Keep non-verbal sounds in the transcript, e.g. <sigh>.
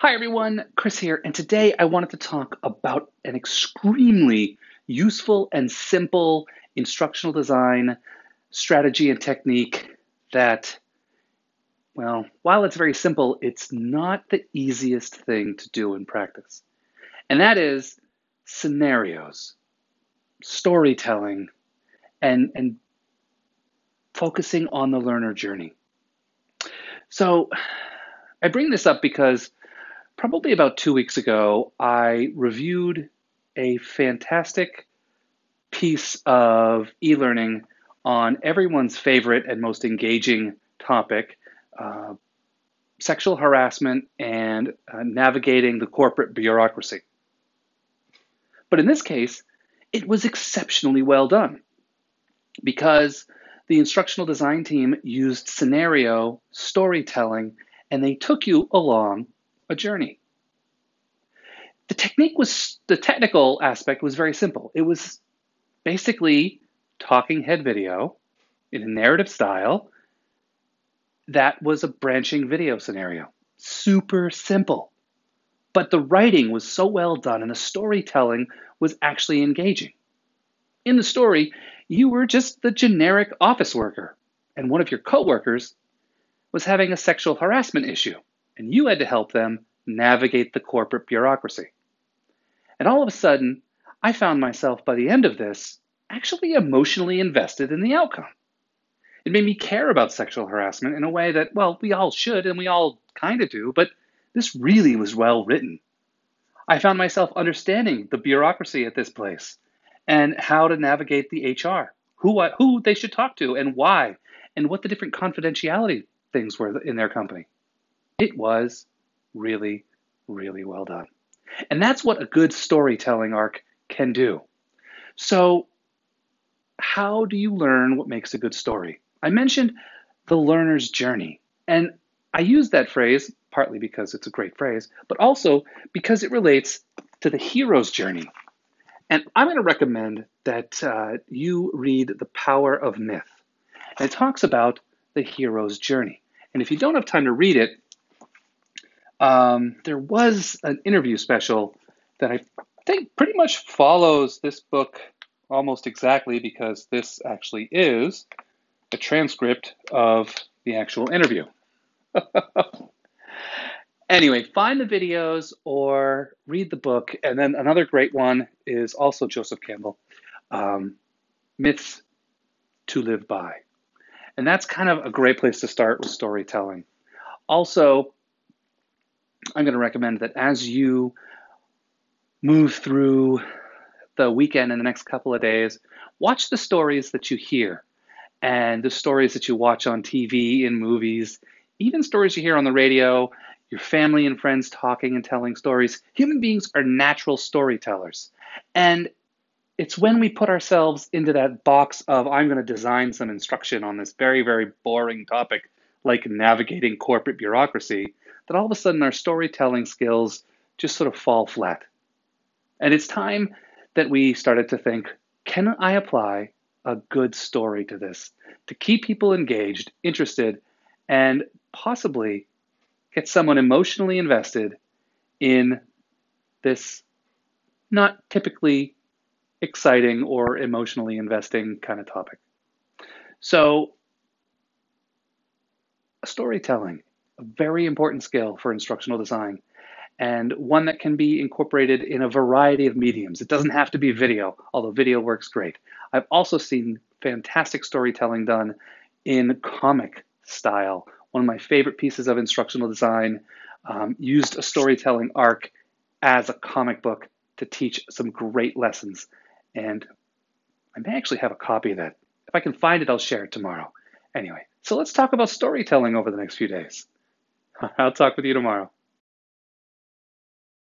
Hi everyone, Chris here, and today I wanted to talk about an extremely useful and simple instructional design strategy and technique that, well, while it's very simple, it's not the easiest thing to do in practice. And that is scenarios, storytelling, and, and focusing on the learner journey. So I bring this up because probably about two weeks ago, I reviewed a fantastic piece of e learning on everyone's favorite and most engaging topic uh, sexual harassment and uh, navigating the corporate bureaucracy. But in this case, it was exceptionally well done because the instructional design team used scenario, storytelling, and they took you along a journey. The technique was, the technical aspect was very simple. It was basically talking head video in a narrative style that was a branching video scenario. Super simple. But the writing was so well done and the storytelling was actually engaging. In the story, you were just the generic office worker, and one of your coworkers was having a sexual harassment issue, and you had to help them navigate the corporate bureaucracy. And all of a sudden, I found myself by the end of this actually emotionally invested in the outcome. It made me care about sexual harassment in a way that, well, we all should and we all kind of do, but this really was well written. I found myself understanding the bureaucracy at this place and how to navigate the HR, who, who they should talk to and why, and what the different confidentiality things were in their company. It was really, really well done. And that's what a good storytelling arc can do. So, how do you learn what makes a good story? I mentioned the learner's journey. And I use that phrase partly because it's a great phrase, but also because it relates to the hero's journey. And I'm going to recommend that uh, you read The Power of Myth. And it talks about the hero's journey. And if you don't have time to read it, um, there was an interview special that I think pretty much follows this book almost exactly because this actually is a transcript of the actual interview. <laughs> anyway, find the videos or read the book. And then another great one is also Joseph Campbell um, Myths to Live By. And that's kind of a great place to start with storytelling. Also, I'm going to recommend that as you move through the weekend in the next couple of days, watch the stories that you hear and the stories that you watch on TV, in movies, even stories you hear on the radio, your family and friends talking and telling stories. Human beings are natural storytellers. And it's when we put ourselves into that box of, I'm going to design some instruction on this very, very boring topic, like navigating corporate bureaucracy, that all of a sudden our storytelling skills just sort of fall flat. And it's time that we started to think can I apply a good story to this to keep people engaged, interested, and possibly get someone emotionally invested in this not typically exciting or emotionally investing kind of topic. So, storytelling, a very important skill for instructional design, and one that can be incorporated in a variety of mediums. It doesn't have to be video, although video works great. I've also seen fantastic storytelling done in comic style. One of my favorite pieces of instructional design um, used a storytelling arc as a comic book to teach some great lessons. And I may actually have a copy of that. If I can find it, I'll share it tomorrow. Anyway, so let's talk about storytelling over the next few days. <laughs> I'll talk with you tomorrow.